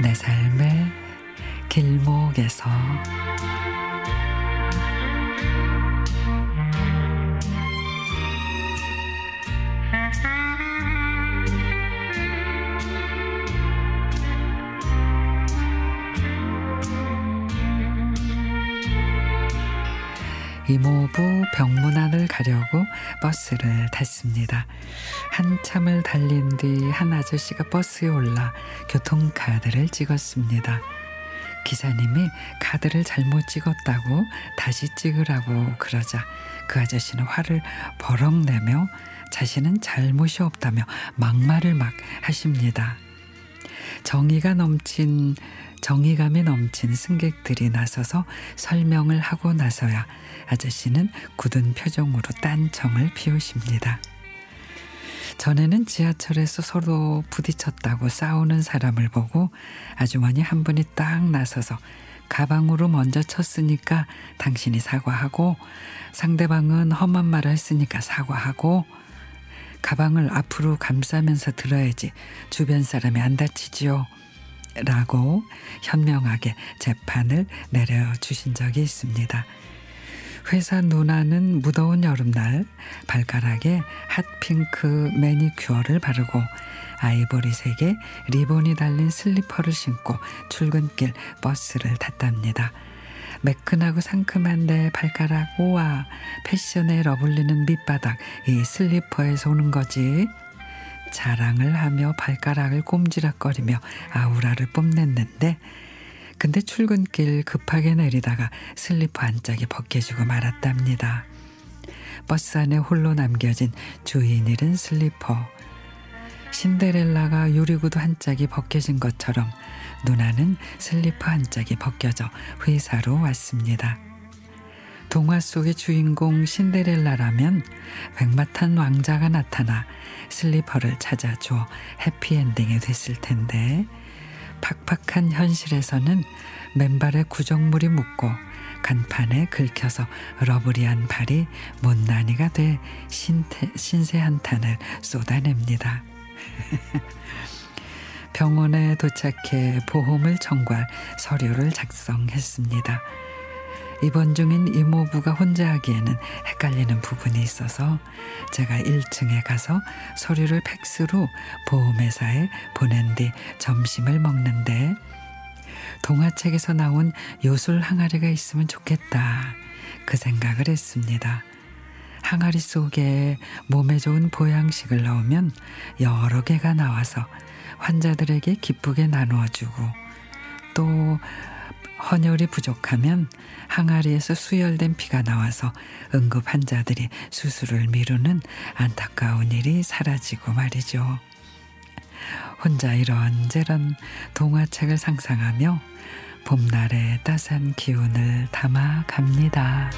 내 삶의 길목에서. 이모부 병문안을 가려고 버스를 탔습니다. 한참을 달린 뒤 한 아저씨가 버스에 올라 교통카드를 찍었습니다. 기사님이 카드를 잘못 찍었다고 다시 찍으라고 그러자 그 아저씨는 화를 버럭 내며 자신은 잘못이 없다며 막말을 막 하십니다. 정의가 넘친 정의감이 넘친 승객들이 나서서 설명을 하고 나서야 아저씨는 굳은 표정으로 딴청을 피우십니다. 전에는 지하철에서 서로 부딪혔다고 싸우는 사람을 보고 아주머니 한 분이 딱 나서서 가방으로 먼저 쳤으니까 당신이 사과하고 상대방은 험한 말을 했으니까 사과하고 가방을 앞으로 감싸면서 들어야지 주변 사람이 안 다치지요. 라고 현명하게 재판을 내려주신 적이 있습니다. 회사 누나는 무더운 여름날 발가락에 hot pink 매니큐어를 바르고 아이보리색의 리본이 달린 슬리퍼를 신고 출근길 버스를 탔답니다. 매끈하고 상큼한 내 발가락 오와 패션의 lovely는 밑바닥 이 슬리퍼에서 오는 거지. 자랑을 하며 발가락을 꼼지락거리며 아우라를 뽐냈는데 근데 출근길 급하게 내리다가 슬리퍼 한 짝이 벗겨지고 말았답니다. 버스 안에 홀로 남겨진 주인 잃은 슬리퍼. 신데렐라가 유리구두 한 짝이 벗겨진 것처럼 누나는 슬리퍼 한 짝이 벗겨져 회사로 왔습니다. 동화 속의 주인공 신데렐라라면 백마탄 왕자가 나타나 슬리퍼를 찾아줘 해피엔딩이 됐을 텐데 팍팍한 현실에서는 맨발에 구정물이 묻고 간판에 긁혀서 러브리한 발이 못난이가 돼 신태, 신세 한탄을 쏟아냅니다. 병원에 도착해 보험을 청구할 서류를 작성했습니다. 입원 중인 이모부가 혼자 하기에는 헷갈리는 부분이 있어서 제가 1층에 가서 서류를 팩스로 보험회사에 보낸 뒤 점심을 먹는데 동화책에서 나온 요술 항아리가 있으면 좋겠다 그 생각을 했습니다. 항아리 속에 몸에 좋은 보양식을 넣으면 여러 개가 나와서 환자들에게 기쁘게 나누어주고 또 헌혈이 부족하면 항아리에서 수혈된 피가 나와서 응급 환자들이 수술을 미루는 안타까운 일이 사라지고 말이죠. 혼자 이런저런 동화책을 상상하며 봄날의 따스한 기운을 담아 갑니다.